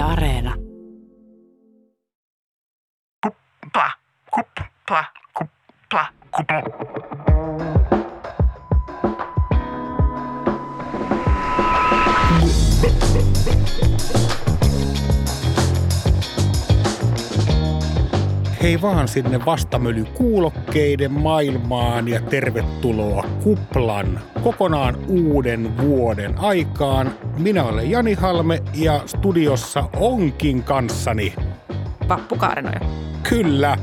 Yle Areena. Kupla, kupla, kupla, kupla. Hei vaan sinne vastamöly kuulokkeiden maailmaan ja tervetuloa Kuplan kokonaan uuden vuoden aikaan. Minä olen Jani Halme ja studiossa onkin kanssani. Pappu Kaarenoja. Kyllä.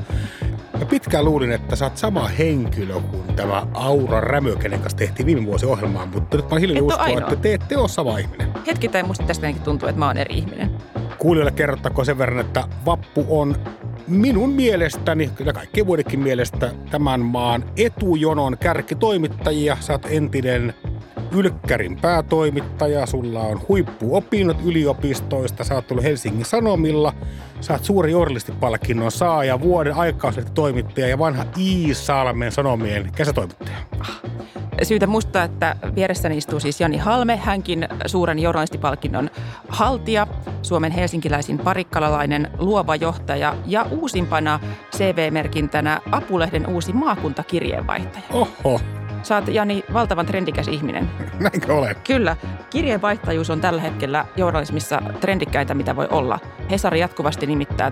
Mä pitkään luulin, että sä oot sama henkilö kuin tämä Aura Rämö, kenen kanssa tehtiin viime vuosi ohjelmaa, mutta nyt mä oo uskoa, että te ette ole sama ihminen. Hetkittäin musta tästä tuntuu, että mä oon eri ihminen. Kuulijoille kerrottakoon sen verran, että Vappu on minun mielestäni, kyllä kaikkien muidenkin mielestä, tämän maan etujonon kärkitoimittajia. Sä oot entinen Ylkkärin päätoimittaja, sulla on huippuopinnot yliopistoista, sä oot tullut Helsingin Sanomilla, sä oot suuri journalistipalkinnon saaja, vuoden toimittaja ja vanha Iisalmen Sanomien kesätoimittaja. Syytä muistaa, että vieressäni istuu siis Jani Halme, hänkin suuren journalistipalkinnon haltija, Suomen helsinkiläisin parikkalalainen luova johtaja ja uusimpana CV-merkintänä Apulehden uusi maakuntakirjeenvaihtaja. Oho, Sä oot, Jani, valtavan trendikäs ihminen. näinkö olen? Kyllä, kirjeenvaihtajuus on tällä hetkellä journalismissa trendikkäintä, mitä voi olla. Hesari jatkuvasti nimittää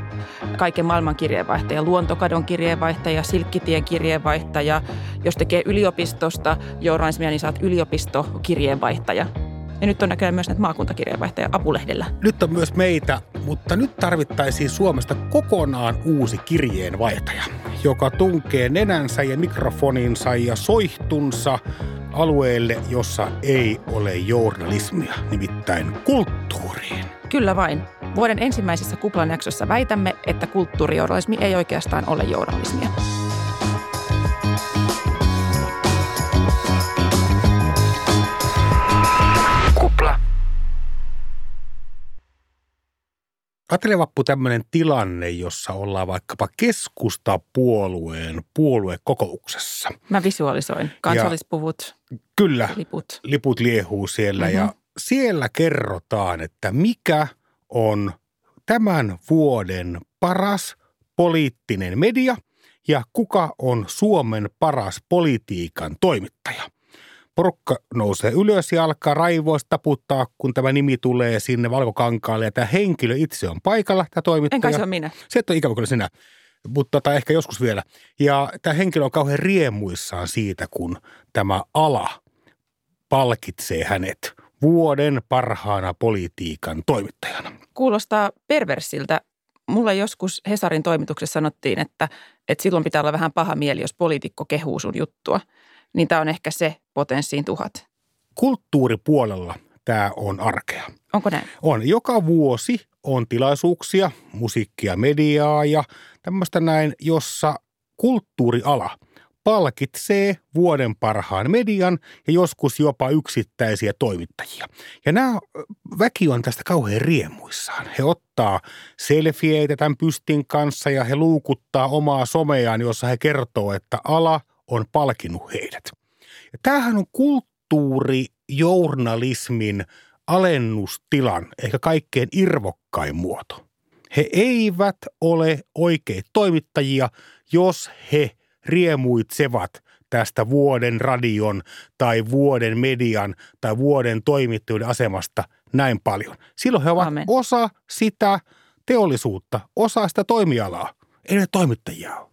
kaiken maailman kirjeenvaihtaja, luontokadon kirjeenvaihtaja, silkkitien kirjeenvaihtaja. Jos tekee yliopistosta journalismia, niin saat yliopistokirjeenvaihtaja. Ja nyt on näköjään myös näitä maakuntakirjeenvaihtaja Apulehdellä. Nyt on myös meitä, mutta nyt tarvittaisiin Suomesta kokonaan uusi kirjeenvaihtaja, joka tunkee nenänsä ja mikrofoninsa ja soihtunsa alueelle, jossa ei ole journalismia, nimittäin kulttuuriin. Kyllä vain. Vuoden ensimmäisessä kuplan jaksossa väitämme, että kulttuurijournalismi ei oikeastaan ole journalismia. Ajattele Vappu tämmöinen tilanne, jossa ollaan vaikkapa keskustapuolueen puoluekokouksessa. Mä visualisoin. Kansallispuvut, Kyllä, liput. liput liehuu siellä ja Mhm. siellä kerrotaan, että mikä on tämän vuoden paras poliittinen media ja kuka on Suomen paras politiikan toimittaja. Porukka nousee ylös ja alkaa raivoista taputtaa, kun tämä nimi tulee sinne valkokankaalle ja tämä henkilö itse on paikalla, tämä toimittaja. En kai se ole minä. Se et ole ikävä kyllä sinä, mutta tai ehkä joskus vielä. Ja tämä henkilö on kauhean riemuissaan siitä, kun tämä ala palkitsee hänet vuoden parhaana politiikan toimittajana. Kuulostaa perversiltä. Mulle joskus Hesarin toimituksessa sanottiin, että, että silloin pitää olla vähän paha mieli, jos poliitikko kehuu sun juttua. Niin tämä on ehkä se potenssiin tuhat. Kulttuuripuolella tämä on arkea. Onko näin? On joka vuosi on tilaisuuksia, musiikkia, mediaa ja tämmöistä näin, jossa kulttuuriala palkitsee vuoden parhaan median ja joskus jopa yksittäisiä toimittajia. Ja nämä väki on tästä kauhean riemuissaan. He ottaa selfieitä tämän pystin kanssa ja he luukuttaa omaa someaan, jossa he kertoo, että ala on palkinnut heidät. Ja tämähän on kulttuurijournalismin alennustilan, ehkä kaikkein irvokkain muoto. He eivät ole oikeita toimittajia, jos he riemuitsevat tästä vuoden radion tai vuoden median tai vuoden toimittajuuden asemasta näin paljon. Silloin he ovat Amen. osa sitä teollisuutta, osa sitä toimialaa. Ei ne toimittajia ole.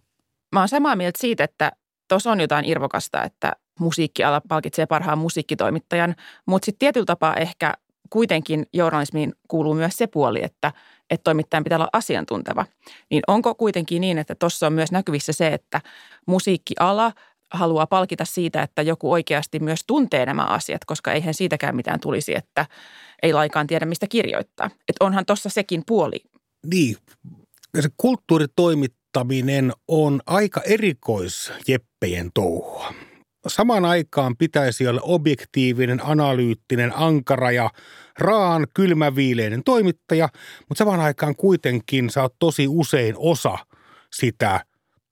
Mä oon samaa mieltä siitä, että tuossa on jotain irvokasta, että musiikkiala palkitsee parhaan musiikkitoimittajan, mutta sitten tietyllä tapaa ehkä kuitenkin journalismiin kuuluu myös se puoli, että, että toimittajan pitää olla asiantunteva. Niin onko kuitenkin niin, että tuossa on myös näkyvissä se, että musiikkiala haluaa palkita siitä, että joku oikeasti myös tuntee nämä asiat, koska eihän siitäkään mitään tulisi, että ei laikaan tiedä, mistä kirjoittaa. Että onhan tuossa sekin puoli. Niin, se kulttuuritoimittaminen on aika erikoisjeppejen touhua. Samaan aikaan pitäisi olla objektiivinen, analyyttinen, ankara ja raan, kylmäviileinen toimittaja, mutta samaan aikaan kuitenkin sä oot tosi usein osa sitä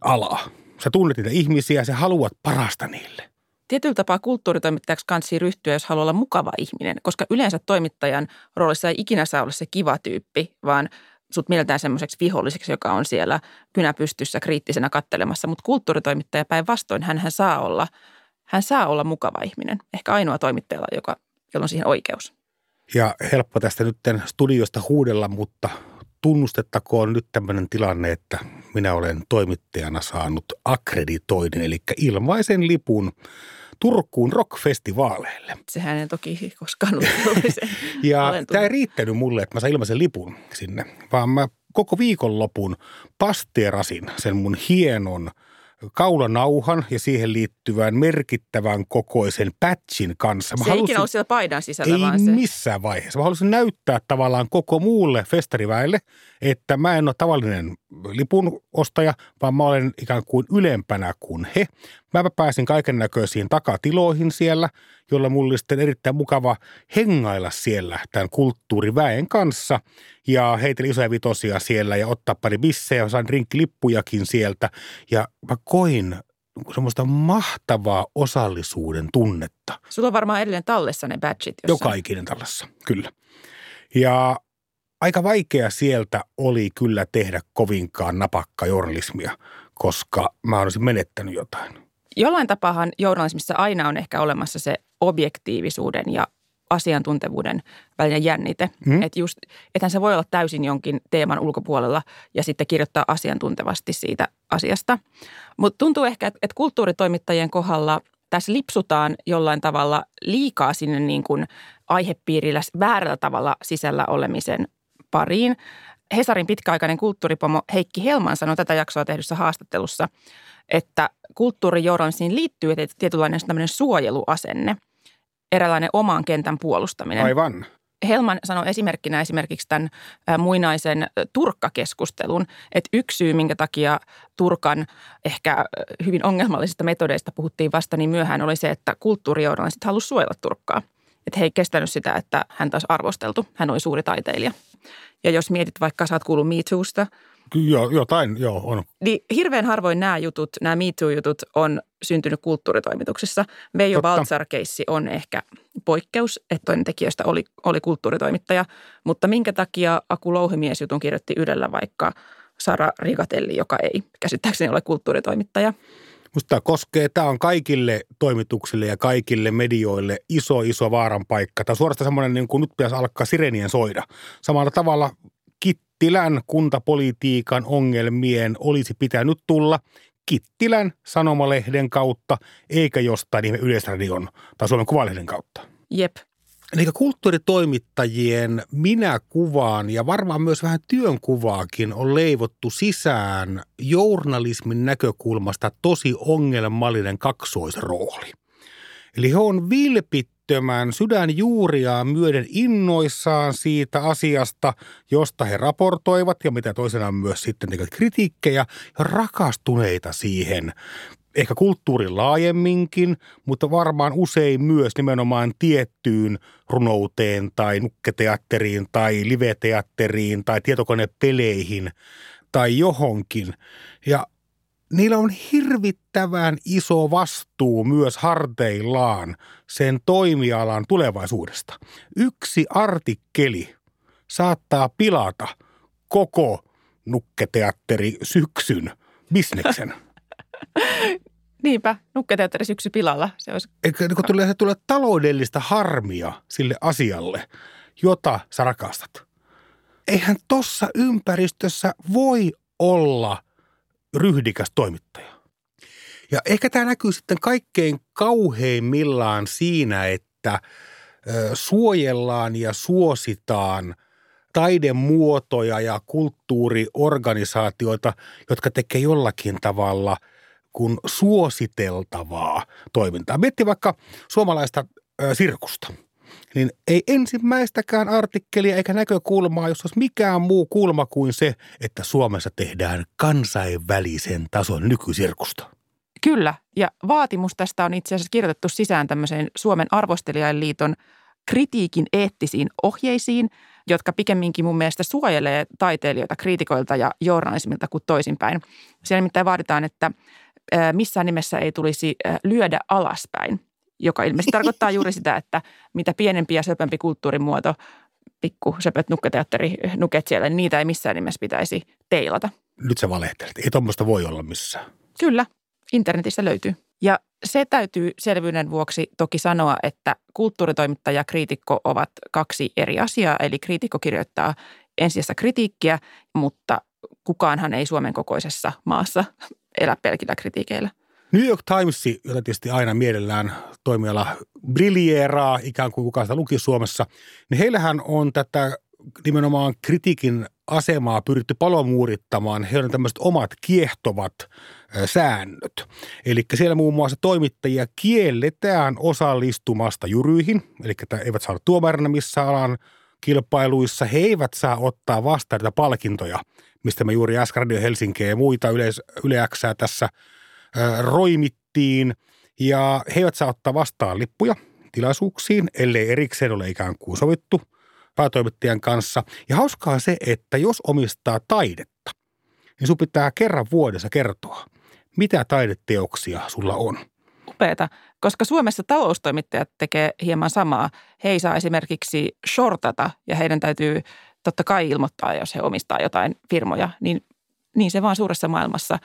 alaa. Sä tunnet niitä ihmisiä, sä haluat parasta niille. tietyllä tapaa kulttuuritoimittajaksi kansi ryhtyä, jos haluaa olla mukava ihminen, koska yleensä toimittajan roolissa ei ikinä saa olla se kiva tyyppi, vaan sut mieltään semmoiseksi viholliseksi, joka on siellä kynä pystyssä kriittisenä kattelemassa. Mutta kulttuuritoimittaja päinvastoin, hän, hän saa olla, hän saa olla mukava ihminen. Ehkä ainoa toimittajalla, joka, jolla on siihen oikeus. Ja helppo tästä nyt studiosta huudella, mutta tunnustettakoon nyt tämmöinen tilanne, että minä olen toimittajana saanut akkreditoidin, eli ilmaisen lipun Turkuun rockfestivaaleille. Sehän ei toki koskaan ollut Ja tämä ei riittänyt mulle, että mä sain ilmaisen lipun sinne, vaan mä koko viikonlopun pasteerasin sen mun hienon – kaulanauhan ja siihen liittyvän merkittävän kokoisen patchin kanssa. Mä se halusin, ikinä siellä paidan sisällä ei vaan se. missään vaiheessa. Mä halusin näyttää tavallaan koko muulle festariväelle, että mä en ole tavallinen lipun ostaja, vaan mä olen ikään kuin ylempänä kuin he. Mä pääsin kaiken näköisiin takatiloihin siellä, jolla mulla oli sitten erittäin mukava hengailla siellä tämän kulttuuriväen kanssa. Ja heitellä isoja vitosia siellä ja ottaa pari bissejä, sain rinkkilippujakin sieltä. Ja mä koin semmoista mahtavaa osallisuuden tunnetta. Sulla on varmaan edelleen tallessa ne badgit jossain. Joka ikinen tallessa, kyllä. Ja aika vaikea sieltä oli kyllä tehdä kovinkaan napakka journalismia, koska mä olisin menettänyt jotain. Jollain tapaahan journalismissa aina on ehkä olemassa se objektiivisuuden ja asiantuntevuuden välinen jännite. Mm. Että just, ethän se voi olla täysin jonkin teeman ulkopuolella ja sitten kirjoittaa asiantuntevasti siitä asiasta. Mutta tuntuu ehkä, että, että kulttuuritoimittajien kohdalla tässä lipsutaan jollain tavalla liikaa sinne niin kuin aihepiirillä väärällä tavalla sisällä olemisen pariin. Hesarin pitkäaikainen kulttuuripomo Heikki Helman sanoi tätä jaksoa tehdyssä haastattelussa, että kulttuurijournalismiin liittyy tietynlainen tämmöinen suojeluasenne, eräänlainen oman kentän puolustaminen. Aivan. Helman sanoi esimerkkinä esimerkiksi tämän muinaisen turkkakeskustelun, että yksi syy, minkä takia Turkan ehkä hyvin ongelmallisista metodeista puhuttiin vasta niin myöhään, oli se, että kulttuurijournalistit halusivat suojella Turkkaa. Että he ei kestänyt sitä, että hän taas arvosteltu. Hän oli suuri taiteilija. Ja jos mietit vaikka, sä oot kuullut Me Toosta. Joo, jotain, joo, on. Niin hirveän harvoin nämä jutut, nämä Me Too-jutut on syntynyt kulttuuritoimituksessa. Veijo Baltzar-keissi on ehkä poikkeus, että toinen tekijöistä oli, oli kulttuuritoimittaja. Mutta minkä takia Aku Louhimies-jutun kirjoitti Ylellä vaikka Sara Rigatelli, joka ei käsittääkseni ole kulttuuritoimittaja – Musta tämä koskee, tämä on kaikille toimituksille ja kaikille medioille iso, iso vaaran paikka. Tämä on suorastaan semmoinen, niin kuin nyt pitäisi alkaa sirenien soida. Samalla tavalla Kittilän kuntapolitiikan ongelmien olisi pitänyt tulla Kittilän sanomalehden kautta, eikä jostain ihme Yleisradion tai Suomen Kuvalehden kautta. Jep. Eli kulttuuritoimittajien minäkuvaan ja varmaan myös vähän työnkuvaakin on leivottu sisään journalismin näkökulmasta tosi ongelmallinen kaksoisrooli. Eli he on vilpittömän sydänjuuriaan myöden innoissaan siitä asiasta, josta he raportoivat ja mitä toisenaan myös sitten tekevät kritiikkejä ja rakastuneita siihen ehkä kulttuuri laajemminkin, mutta varmaan usein myös nimenomaan tiettyyn runouteen tai nukketeatteriin tai liveteatteriin tai tietokonepeleihin tai johonkin. Ja niillä on hirvittävän iso vastuu myös harteillaan sen toimialan tulevaisuudesta. Yksi artikkeli saattaa pilata koko nukketeatteri syksyn bisneksen. Niinpä, nukketeatteri syksy pilalla. Se olisi... Eikö niin tulee, se tulee taloudellista harmia sille asialle, jota sä rakastat. Eihän tossa ympäristössä voi olla ryhdikäs toimittaja. Ja ehkä tämä näkyy sitten kaikkein kauheimmillaan siinä, että suojellaan ja suositaan taidemuotoja ja kulttuuriorganisaatioita, jotka tekee jollakin tavalla – kuin suositeltavaa toimintaa. Mietti vaikka suomalaista sirkusta. Niin ei ensimmäistäkään artikkelia eikä näkökulmaa, jos olisi mikään muu kulma kuin se, että Suomessa tehdään kansainvälisen tason nykysirkusta. Kyllä, ja vaatimus tästä on itse asiassa kirjoitettu sisään tämmöiseen Suomen arvostelijainliiton kritiikin eettisiin ohjeisiin, jotka pikemminkin mun mielestä suojelee taiteilijoita kriitikoilta ja journalismilta kuin toisinpäin. Siellä nimittäin vaaditaan, että missään nimessä ei tulisi lyödä alaspäin. Joka ilmeisesti tarkoittaa juuri sitä, että mitä pienempi ja söpömpi kulttuurimuoto, pikku söpöt nukketeatteri, nuket siellä, niin niitä ei missään nimessä pitäisi teilata. Nyt sä valehtelet. Ei tuommoista voi olla missään. Kyllä, internetistä löytyy. Ja se täytyy selvyyden vuoksi toki sanoa, että kulttuuritoimittaja ja kriitikko ovat kaksi eri asiaa. Eli kriitikko kirjoittaa ensisijassa kritiikkiä, mutta kukaanhan ei Suomen kokoisessa maassa elä pelkillä kritiikeillä. New York Times, jota tietysti aina mielellään toimiala briljeeraa, ikään kuin kukaan sitä luki Suomessa, niin heillähän on tätä nimenomaan kritiikin asemaa pyritty palomuurittamaan. Heillä on tämmöiset omat kiehtovat säännöt. Eli siellä muun muassa toimittajia kielletään osallistumasta juryihin, eli eivät saa tuomarina missään alan kilpailuissa. He eivät saa ottaa vastaan näitä palkintoja, mistä me juuri äsken Radio Helsinkiä ja muita yleäksää tässä roimittiin. Ja he eivät saa ottaa vastaan lippuja tilaisuuksiin, ellei erikseen ole ikään kuin sovittu päätoimittajan kanssa. Ja hauskaa se, että jos omistaa taidetta, niin sun pitää kerran vuodessa kertoa, mitä taideteoksia sulla on. Upeeta, koska Suomessa taloustoimittajat tekee hieman samaa. He ei saa esimerkiksi shortata ja heidän täytyy totta kai ilmoittaa, jos he omistaa jotain firmoja, niin, niin se vaan suuressa maailmassa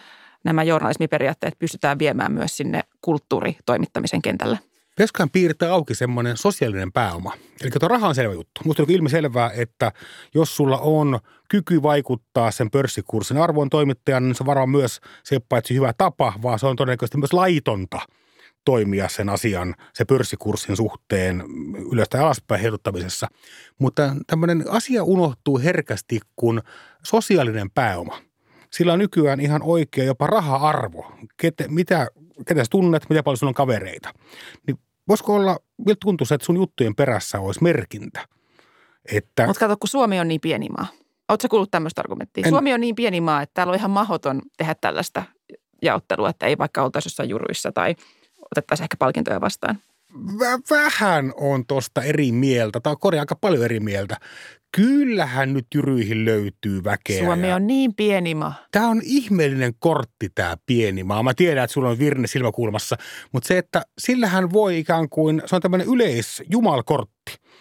nämä journalismiperiaatteet pystytään viemään myös sinne kulttuuritoimittamisen kentälle. Pitäisiköhän piirtää auki semmoinen sosiaalinen pääoma. Eli tuo raha on selvä juttu. Musta on ilmi selvää, että jos sulla on kyky vaikuttaa sen pörssikurssin arvoon toimittajan, niin se varmaan myös se paitsi hyvä tapa, vaan se on todennäköisesti myös laitonta toimia sen asian, se pörssikurssin suhteen ylös tai alaspäin heiluttamisessa. Mutta tämmöinen asia unohtuu herkästi, kun sosiaalinen pääoma. Sillä on nykyään ihan oikea jopa raha-arvo. Kete, mitä, ketä sä tunnet, mitä paljon sulla on kavereita. Niin voisiko olla, miltä tuntuu että sun juttujen perässä olisi merkintä? Että, Mutta kato, kun Suomi on niin pieni maa. Oletko kuullut tämmöistä argumenttia? En- Suomi on niin pieni maa, että täällä on ihan mahdoton tehdä tällaista jaottelua, että ei vaikka oltaisi jossain juruissa tai otettaisiin ehkä palkintoja vastaan. vä- vähän on tosta eri mieltä, tai korjaa aika paljon eri mieltä. Kyllähän nyt jyryihin löytyy väkeä. Suomi on niin pieni maa. Tämä on ihmeellinen kortti tämä pieni maa. Mä tiedän, että sulla on virne silmäkulmassa, mutta se, että sillähän voi ikään kuin, se on tämmöinen yleisjumalkortti.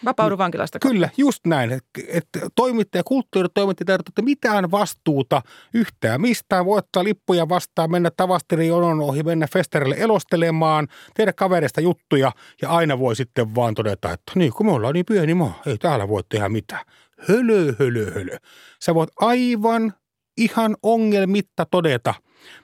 Vapaudu vankilasta. Kyllä, just näin. Että et toimittaja, kulttuuritoimittaja tarvitse mitään vastuuta yhtään mistään. Voi ottaa lippuja vastaan, mennä tavasteliin jonon ohi, mennä festarille elostelemaan, tehdä kavereista juttuja ja aina voi sitten vaan todeta, että niin kun me ollaan niin pieni maa, ei täällä voi tehdä mitään. Hölö, hölö, hölö. Sä voit aivan ihan ongelmitta todeta,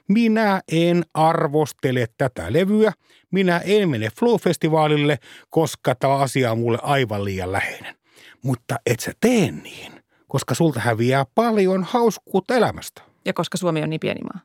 minä en arvostele tätä levyä, minä en mene Flow-festivaalille, koska tämä asia on mulle aivan liian läheinen. Mutta et sä tee niin, koska sulta häviää paljon hauskuutta elämästä. Ja koska Suomi on niin pieni maa.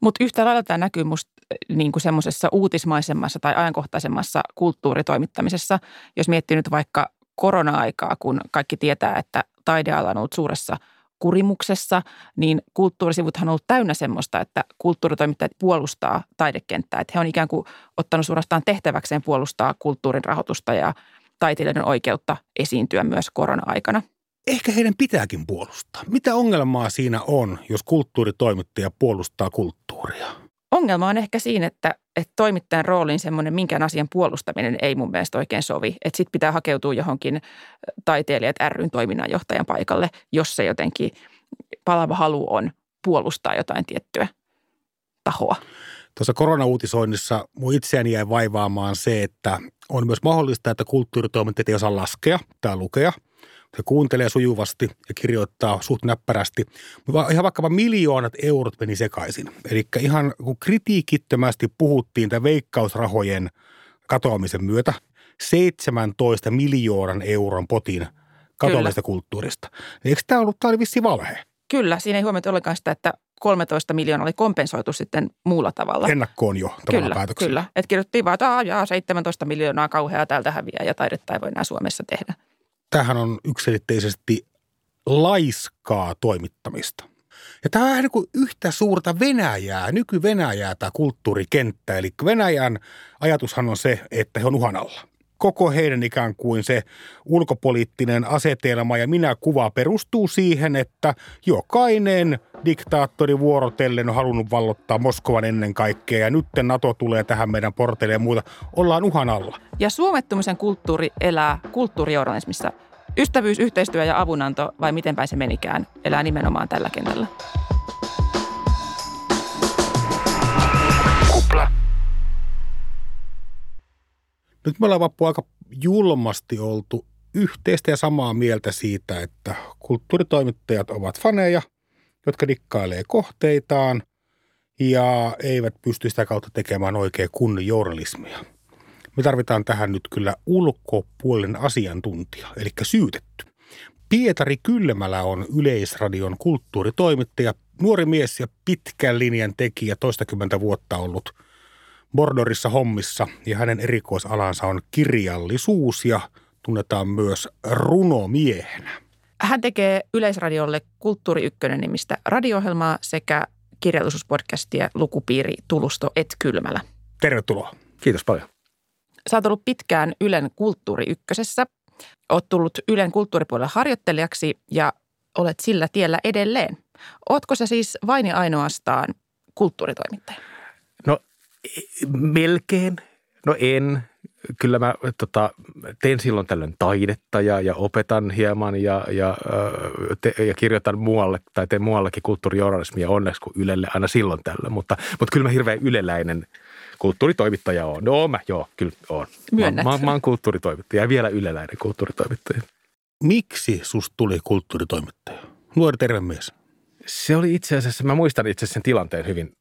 Mutta yhtä lailla tämä näkyy musta niin kuin semmoisessa uutismaisemmassa tai ajankohtaisemmassa kulttuuritoimittamisessa. Jos miettii nyt vaikka korona-aikaa, kun kaikki tietää, että taideala on ollut suuressa kurimuksessa, niin kulttuurisivuthan on ollut täynnä semmoista, että kulttuuritoimittajat puolustaa taidekenttää. Että he on ikään kuin ottanut suorastaan tehtäväkseen puolustaa kulttuurin rahoitusta ja taiteilijoiden oikeutta esiintyä myös korona-aikana. Ehkä heidän pitääkin puolustaa. Mitä ongelmaa siinä on, jos kulttuuritoimittaja puolustaa kulttuuria? Ongelma on ehkä siinä, että, että toimittajan rooliin semmoinen minkään asian puolustaminen ei mun mielestä oikein sovi. Että sit pitää hakeutua johonkin taiteilijat ryn toiminnanjohtajan paikalle, jos se jotenkin palava halu on puolustaa jotain tiettyä tahoa. Tuossa koronauutisoinnissa mun itseäni jäi vaivaamaan se, että on myös mahdollista, että kulttuuritoimittajat ei osaa laskea tai lukea. Se kuuntelee sujuvasti ja kirjoittaa suht näppärästi. Mutta ihan vaikka miljoonat eurot meni sekaisin. Eli ihan kun kritiikittömästi puhuttiin tämän veikkausrahojen katoamisen myötä, 17 miljoonan euron potin katoamista kulttuurista. Eikö tämä ollut, tämä oli vissi valhe? Kyllä, siinä ei huomioitu ollenkaan sitä, että 13 miljoonaa oli kompensoitu sitten muulla tavalla. Ennakkoon jo tavallaan Kyllä, päätöksellä. kyllä. Että kirjoittiin vaan, että "Aa, jaa, 17 miljoonaa kauheaa täältä häviää ja taidetta ei voi enää Suomessa tehdä. Tämähän on yksilitteisesti laiskaa toimittamista. Ja tämä on vähän niin kuin yhtä suurta Venäjää, nyky-Venäjää tämä kulttuurikenttä. Eli Venäjän ajatushan on se, että he on uhan alla. Koko heidän ikään kuin se ulkopoliittinen asetelma ja minä kuva perustuu siihen, että jokainen diktaattori vuorotellen on halunnut vallottaa Moskovan ennen kaikkea ja nyt NATO tulee tähän meidän porteille ja muuta. Ollaan uhan alla. Ja suomettumisen kulttuuri elää kulttuurijournalismissa. Ystävyys, yhteistyö ja avunanto, vai miten päin se menikään, elää nimenomaan tällä kentällä. Kupla. Nyt me ollaan vappu aika julmasti oltu yhteistä ja samaa mieltä siitä, että kulttuuritoimittajat ovat faneja, jotka dikkailee kohteitaan ja eivät pysty sitä kautta tekemään oikein kunnon journalismia. Me tarvitaan tähän nyt kyllä ulkopuolinen asiantuntija, eli syytetty. Pietari Kylmälä on Yleisradion kulttuuritoimittaja, nuori mies ja pitkän linjan tekijä, toistakymmentä vuotta ollut Bordorissa hommissa ja hänen erikoisalansa on kirjallisuus ja tunnetaan myös runomiehenä. Hän tekee Yleisradiolle Kulttuuri Ykkönen nimistä radio-ohjelmaa sekä kirjallisuuspodcastia Lukupiiri Tulusto et Kylmälä. Tervetuloa. Kiitos paljon. Sä oot ollut pitkään Ylen Kulttuuri Ykkösessä. Oot tullut Ylen kulttuuripuolella harjoittelijaksi ja olet sillä tiellä edelleen. Ootko sä siis vain ainoastaan kulttuuritoimittaja? No melkein. No en. Kyllä mä tota, teen silloin tällöin taidetta ja, ja opetan hieman ja, ja, te, ja kirjoitan muualle tai teen muuallekin kulttuurijournalismia onneksi kuin Ylelle aina silloin tällöin. Mutta, mutta kyllä mä hirveän yleläinen kulttuuritoimittaja on. No mä, joo, kyllä. Myönnät. Mä, mä, mä oon kulttuuritoimittaja ja vielä yleläinen kulttuuritoimittaja. Miksi susta tuli kulttuuritoimittaja? Nuori terve mies. Se oli itse asiassa, mä muistan itse sen tilanteen hyvin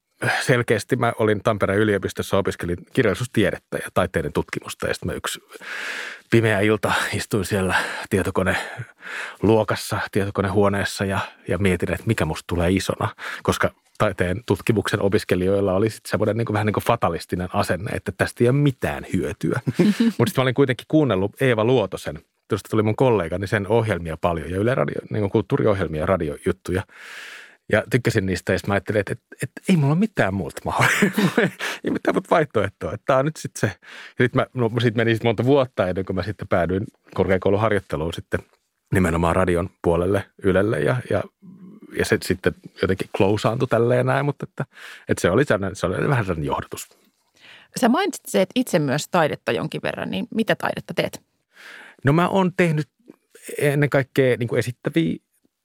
selkeästi. Mä olin Tampereen yliopistossa, opiskelin kirjallisuustiedettä ja taiteiden tutkimusta. Ja sitten mä yksi pimeä ilta istuin siellä tietokone luokassa, tietokonehuoneessa ja, ja mietin, että mikä musta tulee isona. Koska taiteen tutkimuksen opiskelijoilla oli sitten semmoinen niin vähän niin kuin fatalistinen asenne, että tästä ei ole mitään hyötyä. Mutta sitten mä olin kuitenkin kuunnellut Eeva Luotosen – tuosta tuli mun kollega, niin sen ohjelmia paljon ja Yle Radio, niin kuin kulttuuriohjelmia ja radiojuttuja. Ja tykkäsin niistä ja mä ajattelin, että, että, että ei mulla ole mitään muuta mahdollista. ei mitään muuta vaihtoehtoa. Että tämä on nyt sitten se. Ja sitten no, sit meni sit monta vuotta ennen kuin mä sitten päädyin korkeakouluharjoitteluun sitten nimenomaan radion puolelle Ylelle ja, ja ja se sitten jotenkin klousaantui tälleen näin, mutta että, että se, oli sellainen, se oli vähän sellainen johdatus. Sä mainitsit se, että itse myös taidetta jonkin verran, niin mitä taidetta teet? No mä oon tehnyt ennen kaikkea niin kuin esittäviä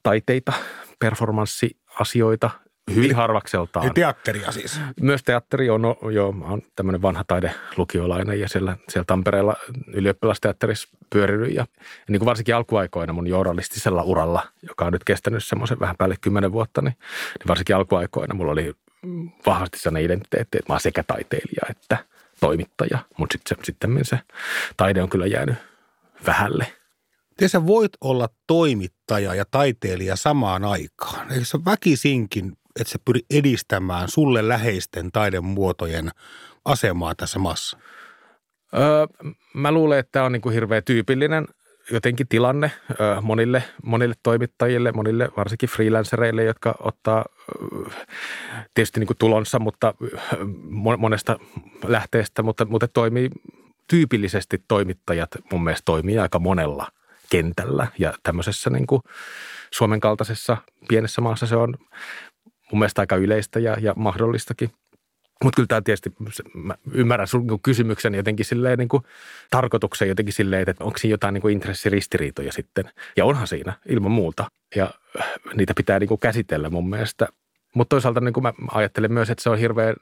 taiteita, performanssiasioita, hyvin harvakseltaan. Ja teatteria siis. Myös teatteri on, no, joo, mä oon tämmöinen vanha taidelukiolainen ja siellä, siellä Tampereella ylioppilasteatterissa pyörinyt ja, ja niin kuin varsinkin alkuaikoina mun journalistisella uralla, joka on nyt kestänyt semmoisen vähän päälle kymmenen vuotta, niin, niin varsinkin alkuaikoina mulla oli vahvasti sellainen identiteetti, että mä oon sekä taiteilija että toimittaja, mutta sitten se, sitten se taide on kyllä jäänyt vähälle. Te sä voit olla toimittaja ja taiteilija samaan aikaan. Eikö se väkisinkin, että se pyri edistämään sulle läheisten taidemuotojen asemaa tässä maassa? Öö, mä luulen, että tämä on niin kuin hirveän tyypillinen jotenkin tilanne öö, monille, monille toimittajille, monille varsinkin freelancereille, jotka ottaa öö, tietysti niin kuin tulonsa mutta öö, monesta lähteestä, mutta, mutta toimii tyypillisesti toimittajat mun mielestä toimii aika monella kentällä ja tämmöisessä niin kuin Suomen kaltaisessa pienessä maassa se on mun mielestä aika yleistä ja, ja mahdollistakin. Mutta kyllä tämä tietysti, mä ymmärrän sun kysymyksen jotenkin silleen niin kuin tarkoituksen jotenkin silleen, että onko siinä jotain niin kuin intressiristiriitoja sitten. Ja onhan siinä ilman muuta. Ja niitä pitää niin kuin käsitellä mun mielestä. Mutta toisaalta niin kuin mä ajattelen myös, että se on hirveän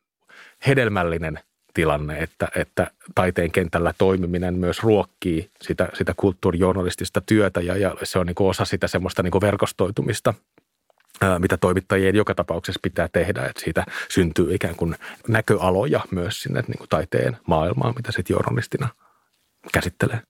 hedelmällinen tilanne, että, että taiteen kentällä toimiminen myös ruokkii sitä, sitä kulttuurijournalistista työtä ja, ja se on niin kuin osa sitä semmoista niin kuin verkostoitumista, mitä toimittajien joka tapauksessa pitää tehdä, että siitä syntyy ikään kuin näköaloja myös sinne niin kuin taiteen maailmaan, mitä sitten journalistina käsittelee.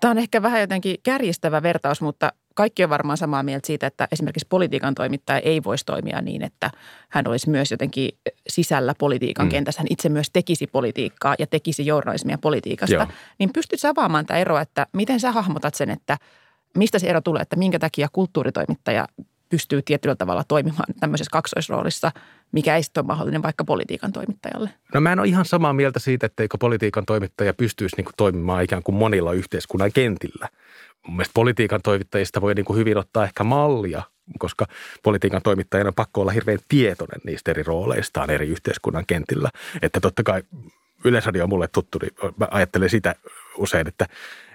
Tämä on ehkä vähän jotenkin kärjistävä vertaus, mutta kaikki on varmaan samaa mieltä siitä, että esimerkiksi politiikan toimittaja ei voisi toimia niin, että hän olisi myös jotenkin sisällä politiikan mm. kentässä. Hän itse myös tekisi politiikkaa ja tekisi journalismia politiikasta. Joo. Niin pystyt avaamaan tämä ero, että miten sä hahmotat sen, että mistä se ero tulee, että minkä takia kulttuuritoimittaja pystyy tietyllä tavalla toimimaan tämmöisessä kaksoisroolissa, mikä ei sitten ole mahdollinen vaikka politiikan toimittajalle? No mä en ole ihan samaa mieltä siitä, etteikö politiikan toimittaja pystyisi niin kuin toimimaan ikään kuin monilla yhteiskunnan kentillä. Mun mielestä politiikan toimittajista voi niin kuin hyvin ottaa ehkä mallia koska politiikan toimittajana on pakko olla hirveän tietoinen niistä eri rooleistaan eri yhteiskunnan kentillä. Että totta kai Yleisradio on mulle tuttu, niin mä ajattelen sitä usein, että,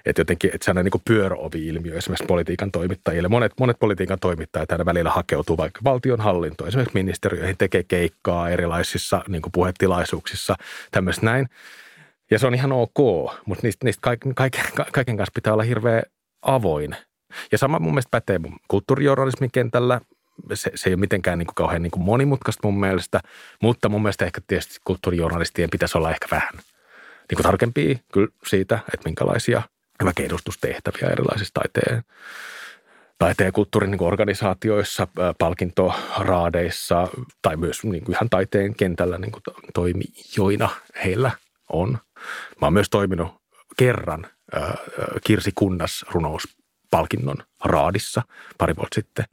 että jotenkin että sellainen niin pyöröovi-ilmiö esimerkiksi politiikan toimittajille. Monet, monet politiikan toimittajat aina välillä hakeutuu vaikka valtionhallintoon, esimerkiksi ministeriöihin, tekee keikkaa erilaisissa niin puhetilaisuuksissa, tämmöistä näin. Ja se on ihan ok, mutta niistä, niistä kaiken, kaiken, kaiken kanssa pitää olla hirveän avoin. Ja sama mun mielestä pätee mun kulttuurijournalismin kentällä. Se, se ei ole mitenkään niin kuin kauhean niin kuin monimutkaista mun mielestä, mutta mun mielestä ehkä tietysti kulttuurijournalistien pitäisi olla ehkä vähän niin kuin tarkempia kyllä siitä, että minkälaisia vaikka edustustehtäviä erilaisissa taiteen, taiteen ja kulttuurin niin organisaatioissa, palkintoraadeissa tai myös niin kuin ihan taiteen kentällä niin kuin toimijoina heillä on. Mä oon myös toiminut kerran äh, Kirsi Kunnas runouspalkinnon raadissa pari vuotta sitten.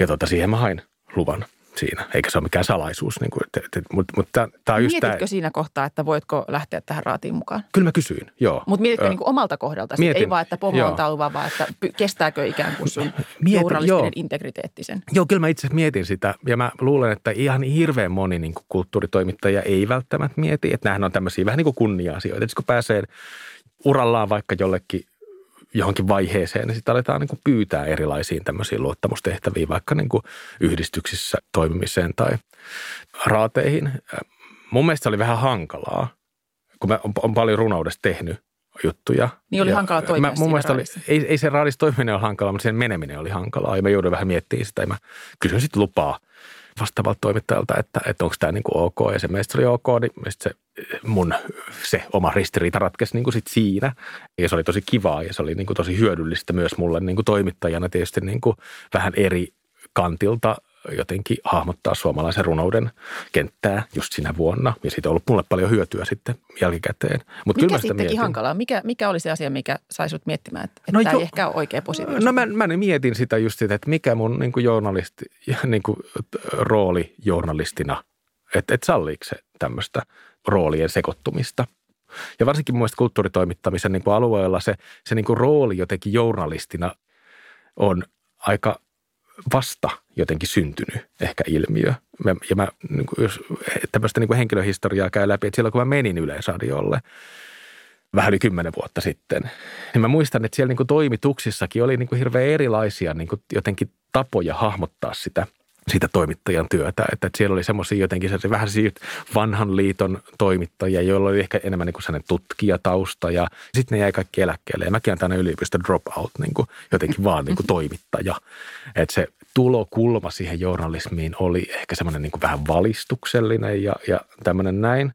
Ja tota, siihen mä hain luvan siinä, eikä se ole mikään salaisuus. Niin kuin, et, et, mutta mutta tämä on just Mietitkö tää, siinä kohtaa, että voitko lähteä tähän raatiin mukaan? Kyllä mä kysyin, joo. Mutta mietitkö Ö, niin omalta kohdalta? mietin, Ei vaan, että pomo on vaan että kestääkö ikään kuin sun Mietin, journalistinen joo. integriteetti sen? Joo, kyllä mä itse mietin sitä ja mä luulen, että ihan hirveän moni niin kuin kulttuuritoimittaja ei välttämättä mieti, että nämähän on tämmöisiä vähän niin kuin kunnia-asioita. Että kun pääsee urallaan vaikka jollekin johonkin vaiheeseen, niin sitten aletaan niin kuin pyytää erilaisiin tämmöisiin luottamustehtäviin, vaikka niin kuin yhdistyksissä toimimiseen tai raateihin. Mun mielestä se oli vähän hankalaa, kun mä on, on paljon runoudesta tehnyt juttuja. Niin oli Ja hankala toimia mä, mun mielestä oli, ei, ei se raadissa toimiminen ole hankalaa, mutta sen meneminen oli hankalaa. Ja mä jouduin vähän miettimään sitä ja mä kysyin sitten lupaa vastaavalta toimittajalta, että, että onko tämä niinku ok. Ja se meistä oli ok, niin sit se mun se oma ristiriita ratkesi niinku sit siinä. Ja se oli tosi kivaa ja se oli niinku tosi hyödyllistä myös mulle niinku toimittajana tietysti niinku vähän eri kantilta jotenkin hahmottaa suomalaisen runouden kenttää just sinä vuonna. Ja siitä on ollut mulle paljon hyötyä sitten jälkikäteen. Mut kyllä Mikä sitä sitten mietin. hankalaa? Mikä, mikä oli se asia, mikä sai sut miettimään, että, että No tämä jo- ei ehkä ole oikea positio? No mä, mä mietin sitä just sitä, että mikä mun niin kuin journalisti, niin kuin, rooli journalistina, että et salliiko se tämmöistä roolien sekoittumista. Ja varsinkin mielestä kulttuuritoimittamisen niin kuin alueella se, se niin kuin rooli jotenkin journalistina on aika vasta jotenkin syntynyt ehkä ilmiö. Mä, ja mä niin kuin, jos tämmöistä niin kuin henkilöhistoriaa käy läpi, että silloin kun mä menin Yleisradiolle vähän yli kymmenen vuotta sitten, niin mä muistan, että siellä niin kuin toimituksissakin oli niin kuin hirveän erilaisia niin kuin jotenkin tapoja hahmottaa sitä sitä toimittajan työtä. Että, että siellä oli semmoisia jotenkin sellaisia vähän siitä vanhan liiton toimittajia, joilla oli ehkä enemmän niin kuin tutkijatausta ja sitten ne jäi kaikki eläkkeelle. Ja mäkin tänne yliopiston dropout, niin kuin jotenkin vaan niin kuin toimittaja. Että se tulokulma siihen journalismiin oli ehkä semmoinen niin kuin vähän valistuksellinen ja, ja tämmöinen näin.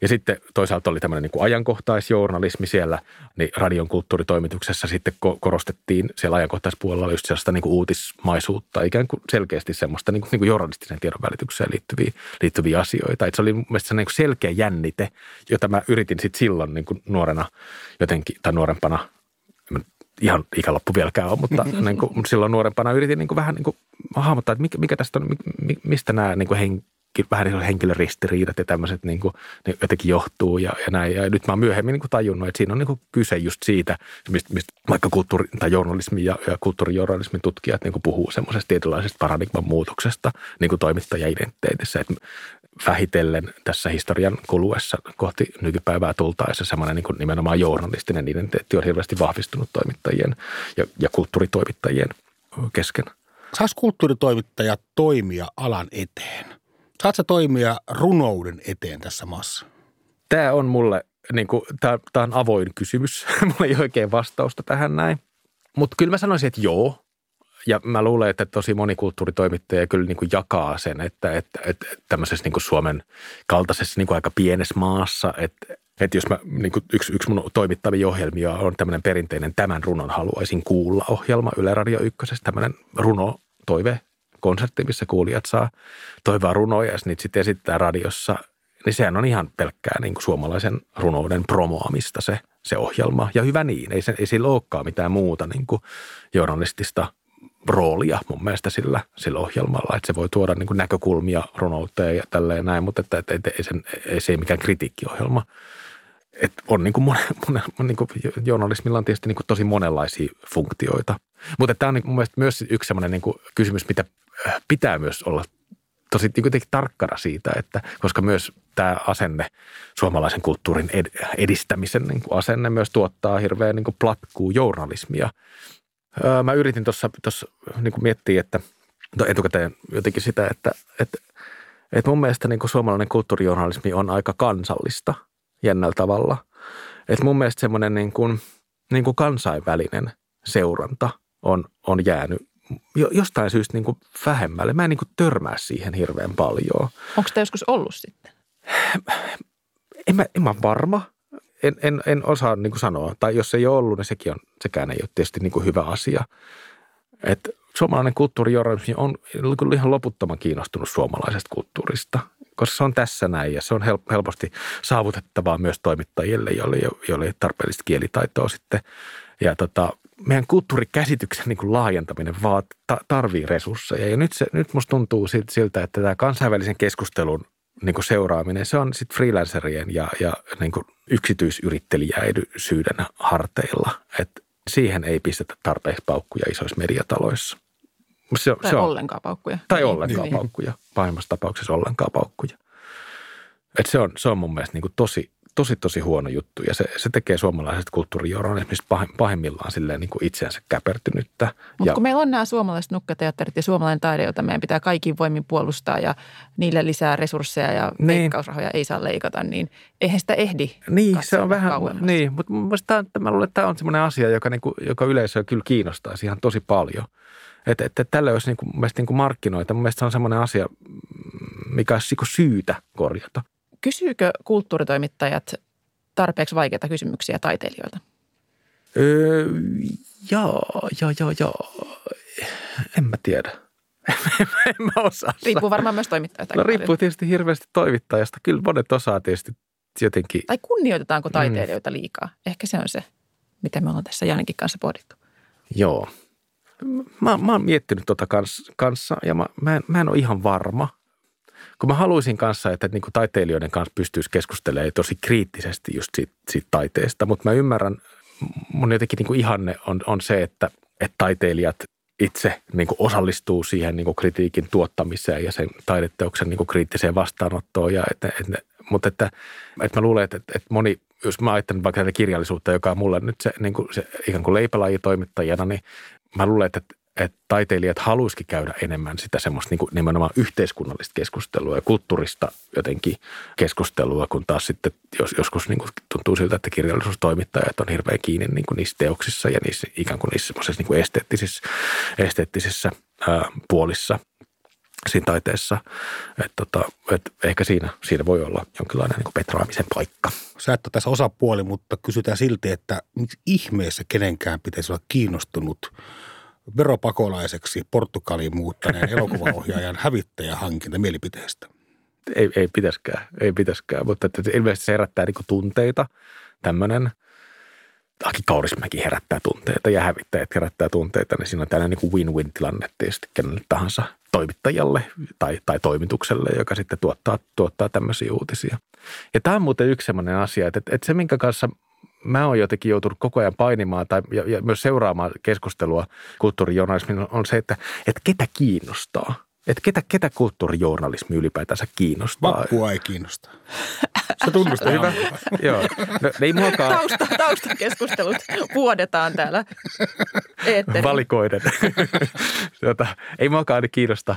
Ja sitten toisaalta oli tämmöinen niin kuin ajankohtaisjournalismi siellä, niin radion kulttuuritoimituksessa sitten ko- korostettiin siellä ajankohtaispuolella just sellaista niin kuin uutismaisuutta, ikään kuin selkeästi semmoista niin kuin, niin kuin journalistisen tiedon välitykseen liittyviä, liittyviä asioita. Et se oli mun mielestä niin kuin selkeä jännite, jota mä yritin sitten silloin niin kuin nuorena jotenkin, tai nuorempana, ihan ikäloppu vieläkään ole, mutta niin kuin, silloin nuorempana yritin niin kuin vähän niin kuin hahmottaa, että mikä, mikä tästä on, mi- mi- mistä nämä niin kuin hen, vähän niin henkilöristiriidat ja tämmöiset niin kuin, ne jotenkin johtuu ja, ja näin. Ja nyt mä oon myöhemmin niin kuin tajunnut, että siinä on niin kuin kyse just siitä, mistä, mistä vaikka kulttuuri- tai journalismi ja, ja kulttuurijournalismin tutkijat niin kuin puhuu semmoisesta tietynlaisesta paradigman muutoksesta niin kuin toimittaja-identiteetissä. Että vähitellen tässä historian kuluessa kohti nykypäivää tultaessa semmoinen niin kuin nimenomaan journalistinen identiteetti on hirveästi vahvistunut toimittajien ja, ja kulttuuritoimittajien kesken. Saas kulttuuritoimittaja toimia alan eteen? Saat sä toimia runouden eteen tässä maassa? Tämä on mulle, niin kuin, tämä, tämä on avoin kysymys. mulla ei oikein vastausta tähän näin. Mutta kyllä mä sanoisin, että joo. Ja mä luulen, että tosi moni kulttuuritoimittaja kyllä niin kuin jakaa sen, että, että, että tämmöisessä niin kuin Suomen kaltaisessa niin kuin aika pienessä maassa, että, että jos mä, niin kuin yksi, yksi mun toimittavia ohjelmia on tämmöinen perinteinen Tämän runon haluaisin kuulla ohjelma Yle Radio Ykkösessä, tämmöinen runo toive konsertti, missä kuulijat saa toivoa runoja ja niitä sitten esittää radiossa, niin sehän on ihan pelkkää niin kuin suomalaisen runouden promoamista se, se ohjelma. Ja hyvä niin, ei, se, ei sillä olekaan mitään muuta niin kuin journalistista roolia mun mielestä sillä, sillä ohjelmalla, että se voi tuoda niin kuin näkökulmia runouteen ja tälleen näin, mutta että, että, että ei, sen, ei se ei mikään kritiikkiohjelma. Et on niin kuin monen, monen, niin kuin journalismilla on tietysti niin kuin tosi monenlaisia funktioita. Mutta tämä on niin mun mielestä myös yksi sellainen niin kysymys, mitä pitää myös olla tosi niin tarkkana siitä, että koska myös tämä asenne, suomalaisen kulttuurin ed- edistämisen niin kuin asenne myös tuottaa hirveän niin kuin platkuu journalismia. Öö, mä yritin tuossa niin miettiä, että no etukäteen jotenkin sitä, että, että, että mun mielestä niin kuin suomalainen kulttuurijournalismi on aika kansallista jännällä tavalla. Että mun mielestä semmoinen niin kuin, niin kuin kansainvälinen seuranta on, on jäänyt jostain syystä niin kuin vähemmälle. Mä en niin kuin törmää siihen hirveän paljon. Onko tämä joskus ollut sitten? En mä, en mä varma. En, en, en osaa niin kuin sanoa. Tai jos ei ole ollut, niin sekin on, sekään ei ole tietysti niin kuin hyvä asia. Et suomalainen kulttuurijournalismi on ihan loputtoman kiinnostunut suomalaisesta kulttuurista, koska se on tässä näin ja se on helposti saavutettavaa myös toimittajille, joille, joille ei tarpeellista kielitaitoa sitten. Ja tota, meidän kulttuurikäsityksen niin kuin laajentaminen vaan tarvii resursseja. Ja nyt, se, nyt musta tuntuu siltä, että tämä kansainvälisen keskustelun niin kuin seuraaminen, se on sitten freelancerien ja, ja niin kuin yksityisyrittelijäisyyden harteilla. Että siihen ei pistetä tarpeeksi paukkuja isoissa mediataloissa. Se, tai se on, ollenkaan paukkuja. Tai niin, ollenkaan niin. paukkuja. Pahimmassa tapauksessa ollenkaan paukkuja. Et se, on, se on mun mielestä niin kuin tosi, tosi, tosi huono juttu ja se, se tekee suomalaiset kulttuurijournalismista pahimmillaan silleen niin kuin itseänsä käpertynyttä. Mutta kun meillä on nämä suomalaiset nukkateatterit ja suomalainen taide, jota meidän pitää kaikin voimin puolustaa ja niille lisää resursseja ja niin. veikkausrahoja ei saa leikata, niin eihän sitä ehdi Niin, se on vähän, kauemmas. niin, mutta mä luulen, että tämä on sellainen asia, joka, niin kuin, joka yleisöä kyllä kiinnostaisi ihan tosi paljon. Että, että tällä olisi niin kuin, niin kuin markkinoita. Mun mielestä se on semmoinen asia, mikä olisi niin syytä korjata. Kysyykö kulttuuritoimittajat tarpeeksi vaikeita kysymyksiä taiteilijoilta? Öö, joo, joo, joo, joo. En mä tiedä. en mä osaa. Riippuu varmaan myös toimittajasta. No riippuu tietysti hirveästi toimittajasta. Kyllä monet osaa tietysti jotenkin. Tai kunnioitetaanko taiteilijoita liikaa? Ehkä se on se, mitä me ollaan tässä Janinkin kanssa pohdittu. Joo. Mä, mä oon miettinyt tota kans, kanssa ja mä, mä, en, mä en ole ihan varma – kun mä haluaisin kanssa, että niin kuin taiteilijoiden kanssa pystyisi keskustelemaan tosi kriittisesti just siitä, siitä taiteesta, mutta mä ymmärrän, mun jotenkin niin kuin ihanne on, on se, että, että taiteilijat itse niin kuin osallistuu siihen niin kuin kritiikin tuottamiseen ja sen taideteoksen niin kuin kriittiseen vastaanottoon. Ja että, että, mutta että, että mä luulen, että, että moni, jos mä ajattelen vaikka tätä kirjallisuutta, joka on mulle nyt se, niin kuin se ikään kuin leipälajitoimittajana, niin mä luulen, että, että taiteilijat haluaisikin käydä enemmän sitä semmoista niin kuin nimenomaan yhteiskunnallista keskustelua ja kulttuurista jotenkin keskustelua, kun taas sitten jos, joskus niin kuin tuntuu siltä, että kirjallisuustoimittajat on hirveän kiinni niin kuin niissä teoksissa ja niissä ikään kuin niissä semmoisissa niin kuin esteettisissä, esteettisissä ää, puolissa siinä taiteessa. Että tota, et ehkä siinä, siinä voi olla jonkinlainen niin petraamisen paikka. Sä et ole tässä osapuoli, mutta kysytään silti, että miksi ihmeessä kenenkään pitäisi olla kiinnostunut – veropakolaiseksi Portugaliin muuttaneen elokuvaohjaajan hävittäjähankinta mielipiteestä? Ei, ei pitäskään, ei pitäskään, mutta että ilmeisesti se herättää niin tunteita, tämmöinen – Aki Kaurismäki herättää tunteita ja hävittäjät herättää tunteita, niin siinä on tällainen niin win-win tilanne tietysti kenelle tahansa toimittajalle tai, tai toimitukselle, joka sitten tuottaa, tuottaa tämmöisiä uutisia. Ja tämä on muuten yksi sellainen asia, että, että se minkä kanssa mä oon jotenkin joutunut koko ajan painimaan tai ja, ja myös seuraamaan keskustelua kulttuurijournalismin on se, että, että ketä kiinnostaa. Että ketä, ketä kulttuurijournalismi ylipäätänsä kiinnostaa. Vappua ei kiinnosta. Se tunnustaa hyvä. Joo. No, ei muakaan... Tausta, taustakeskustelut vuodetaan täällä eetterin. Valikoiden. Jota, ei muakaan kiinnosta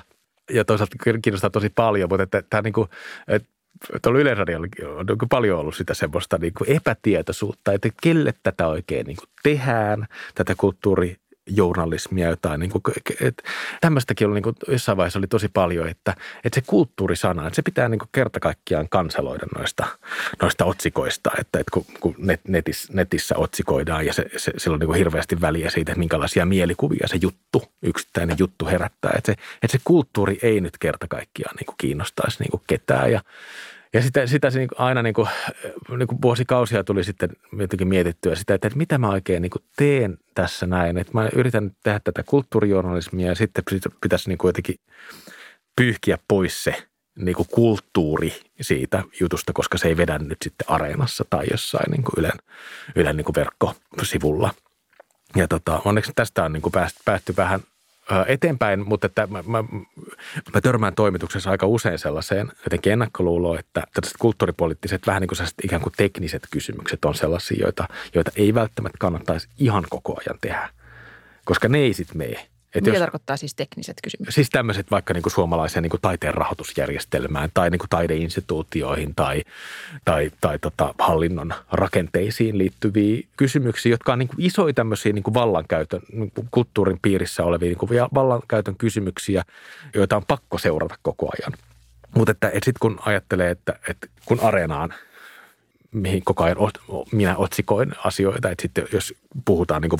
ja toisaalta kiinnostaa tosi paljon, mutta että, tämä niin kuin, että tuolla Yleisradiolla on niin paljon ollut sitä semmoista niin kuin epätietoisuutta, että kelle tätä oikein niin kuin tehdään, tätä kulttuuri journalismia, jotain. Niin kuin, että tämmöistäkin oli niin kuin, jossain vaiheessa oli tosi paljon, että, että se kulttuurisana, että se pitää niin kuin kerta kaikkiaan kanseloida noista, noista otsikoista, että, että kun, kun net, netis, netissä otsikoidaan ja se, se, sillä on niin kuin hirveästi väliä siitä, että minkälaisia mielikuvia se juttu, yksittäinen juttu herättää. Että se, että se kulttuuri ei nyt kerta kaikkiaan niin kuin kiinnostaisi niin kuin ketään ja ja sitä, sitä se niin aina niin kuin, niin kuin vuosikausia tuli sitten jotenkin mietittyä sitä, että, että mitä mä oikein niin kuin teen tässä näin. Että mä yritän tehdä tätä kulttuurijournalismia ja sitten pitäisi niin kuin jotenkin pyyhkiä pois se niin kuin kulttuuri siitä jutusta, koska se ei vedä nyt sitten areenassa tai jossain niin kuin Ylen, Ylen niin kuin verkkosivulla. ja tota, onneksi tästä on niin kuin päästy, päästy vähän eteenpäin, mutta että mä, mä, mä törmään toimituksessa aika usein sellaiseen jotenkin ennakkoluuloon, että tällaiset kulttuuripoliittiset, vähän niin kuin ikään kuin tekniset kysymykset on sellaisia, joita, joita ei välttämättä kannattaisi ihan koko ajan tehdä, koska ne ei sitten mene. Et Mitä tarkoittaa siis tekniset kysymykset? Siis tämmöiset vaikka niin kuin suomalaiseen niin kuin taiteen rahoitusjärjestelmään tai niin kuin taideinstituutioihin tai, tai, tai tota hallinnon rakenteisiin liittyviä kysymyksiä, jotka on niin kuin isoja tämmöisiä niin kuin vallankäytön, niin kuin kulttuurin piirissä olevia niin kuin vallankäytön kysymyksiä, joita on pakko seurata koko ajan. Mutta että, että sitten kun ajattelee, että, että kun areenaan mihin koko ajan minä otsikoin asioita, että sitten jos puhutaan niin kuin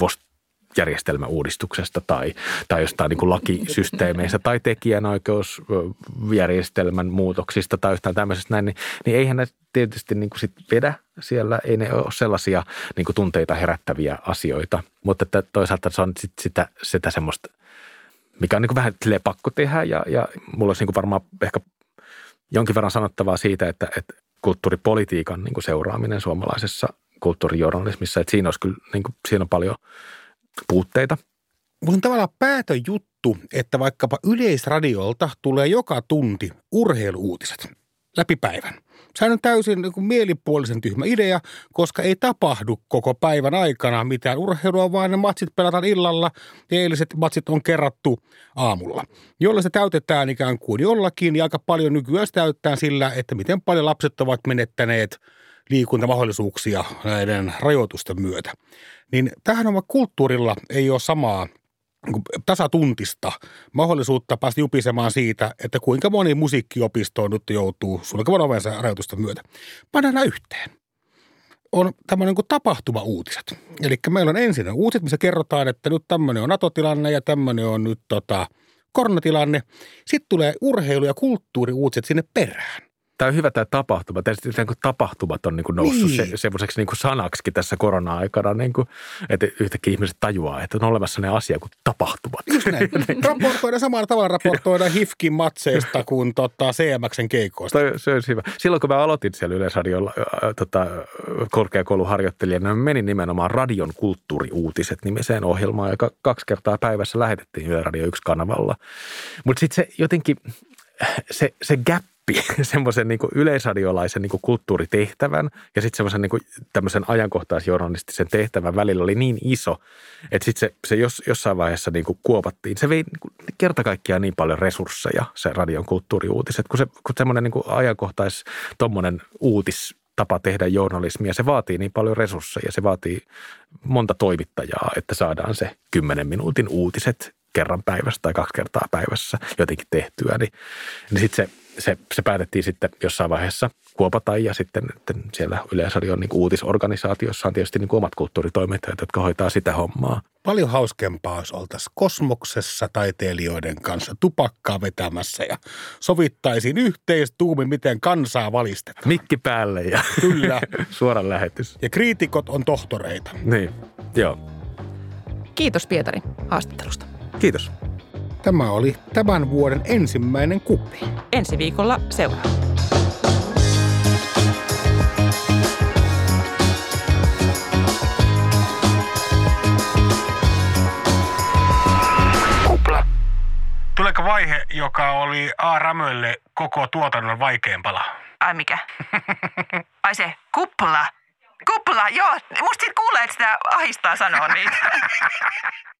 järjestelmäuudistuksesta tai, tai jostain niin kuin lakisysteemeistä tai tekijänoikeusjärjestelmän muutoksista tai jostain tämmöisestä näin, niin, niin eihän ne tietysti niin kuin sit vedä siellä, ei ne ole sellaisia niin kuin tunteita herättäviä asioita, mutta että toisaalta se on sit sitä, sitä semmoista, mikä on niin kuin vähän pakko tehdä. Ja, ja mulla olisi niin kuin varmaan ehkä jonkin verran sanottavaa siitä, että, että kulttuuripolitiikan niin kuin seuraaminen suomalaisessa kulttuurijournalismissa, että siinä olisi kyllä, niin kuin, siinä on paljon – puutteita. On tavallaan päätön juttu, että vaikkapa yleisradiolta tulee joka tunti urheiluutiset läpi päivän. Sehän on täysin niin mielipuolisen tyhmä idea, koska ei tapahdu koko päivän aikana mitään urheilua, vaan ne matsit pelataan illalla ja eiliset matsit on kerrattu aamulla. Jolla se täytetään ikään kuin jollakin ja aika paljon nykyään se täytetään sillä, että miten paljon lapset ovat menettäneet liikuntamahdollisuuksia näiden rajoitusten myötä niin tähän on kulttuurilla ei ole samaa tasatuntista mahdollisuutta päästä jupisemaan siitä, että kuinka moni musiikkiopisto nyt joutuu sulkevan ovensa rajoitusten myötä. Pannaan yhteen. On tämmöinen kuin tapahtuma-uutiset. Eli meillä on ensin uutiset, missä kerrotaan, että nyt tämmöinen on NATO-tilanne ja tämmöinen on nyt tota, koronatilanne. Sitten tulee urheilu- ja kulttuuriuutiset sinne perään tämä on hyvä tämä tapahtuma. Tietysti niin kuin tapahtumat on niin kuin noussut niin. Se, semmoiseksi niin kuin sanaksi tässä korona-aikana, niin kuin, että yhtäkkiä ihmiset tajuaa, että on olemassa ne asia kuin tapahtumat. Just näin. raportoida samalla tavalla raportoida HIFKin matseista kuin tota, CMXn keikoista. Toi, se olisi hyvä. Silloin kun mä aloitin siellä Yleisradiolla äh, tota, korkeakouluharjoittelijana, niin menin nimenomaan Radion kulttuuriuutiset nimiseen ohjelmaan, joka kaksi kertaa päivässä lähetettiin Yle Radio 1 kanavalla. Mutta sitten se jotenkin, se, se gap läpi semmoisen niin yleisradiolaisen niin kulttuuritehtävän ja sitten semmoisen niin tämmöisen ajankohtaisjournalistisen tehtävän välillä oli niin iso, että sitten se, se jos, jossain vaiheessa niin kuopattiin. Se vei niin kuin kerta kaikkiaan niin paljon resursseja, se radion kulttuuriuutiset, kun, se, kun semmoinen niin ajankohtais, tuommoinen uutis tapa tehdä journalismia. Se vaatii niin paljon resursseja, se vaatii monta toimittajaa, että saadaan se 10 minuutin uutiset kerran päivässä tai kaksi kertaa päivässä jotenkin tehtyä. Niin, niin sitten se se, se päätettiin sitten jossain vaiheessa kuopata ja sitten että siellä Yleisradion niin uutisorganisaatiossa on tietysti niin omat kulttuuritoimittajat, jotka hoitaa sitä hommaa. Paljon hauskempaa, jos oltaisiin kosmoksessa taiteilijoiden kanssa tupakkaa vetämässä ja sovittaisiin yhteistuumi, miten kansaa valistetaan. Mikki päälle ja Kyllä. suoran lähetys. Ja kriitikot on tohtoreita. Niin, joo. Kiitos Pietari haastattelusta. Kiitos. Tämä oli tämän vuoden ensimmäinen kupli. Ensi viikolla seuraa. Kupla. Tuleeko vaihe, joka oli A. Rämölle koko tuotannon vaikeampala? Ai mikä? Ai se, kupla. Kupla, joo. Musta siitä kuulee, että sitä ahistaa sanoa niitä.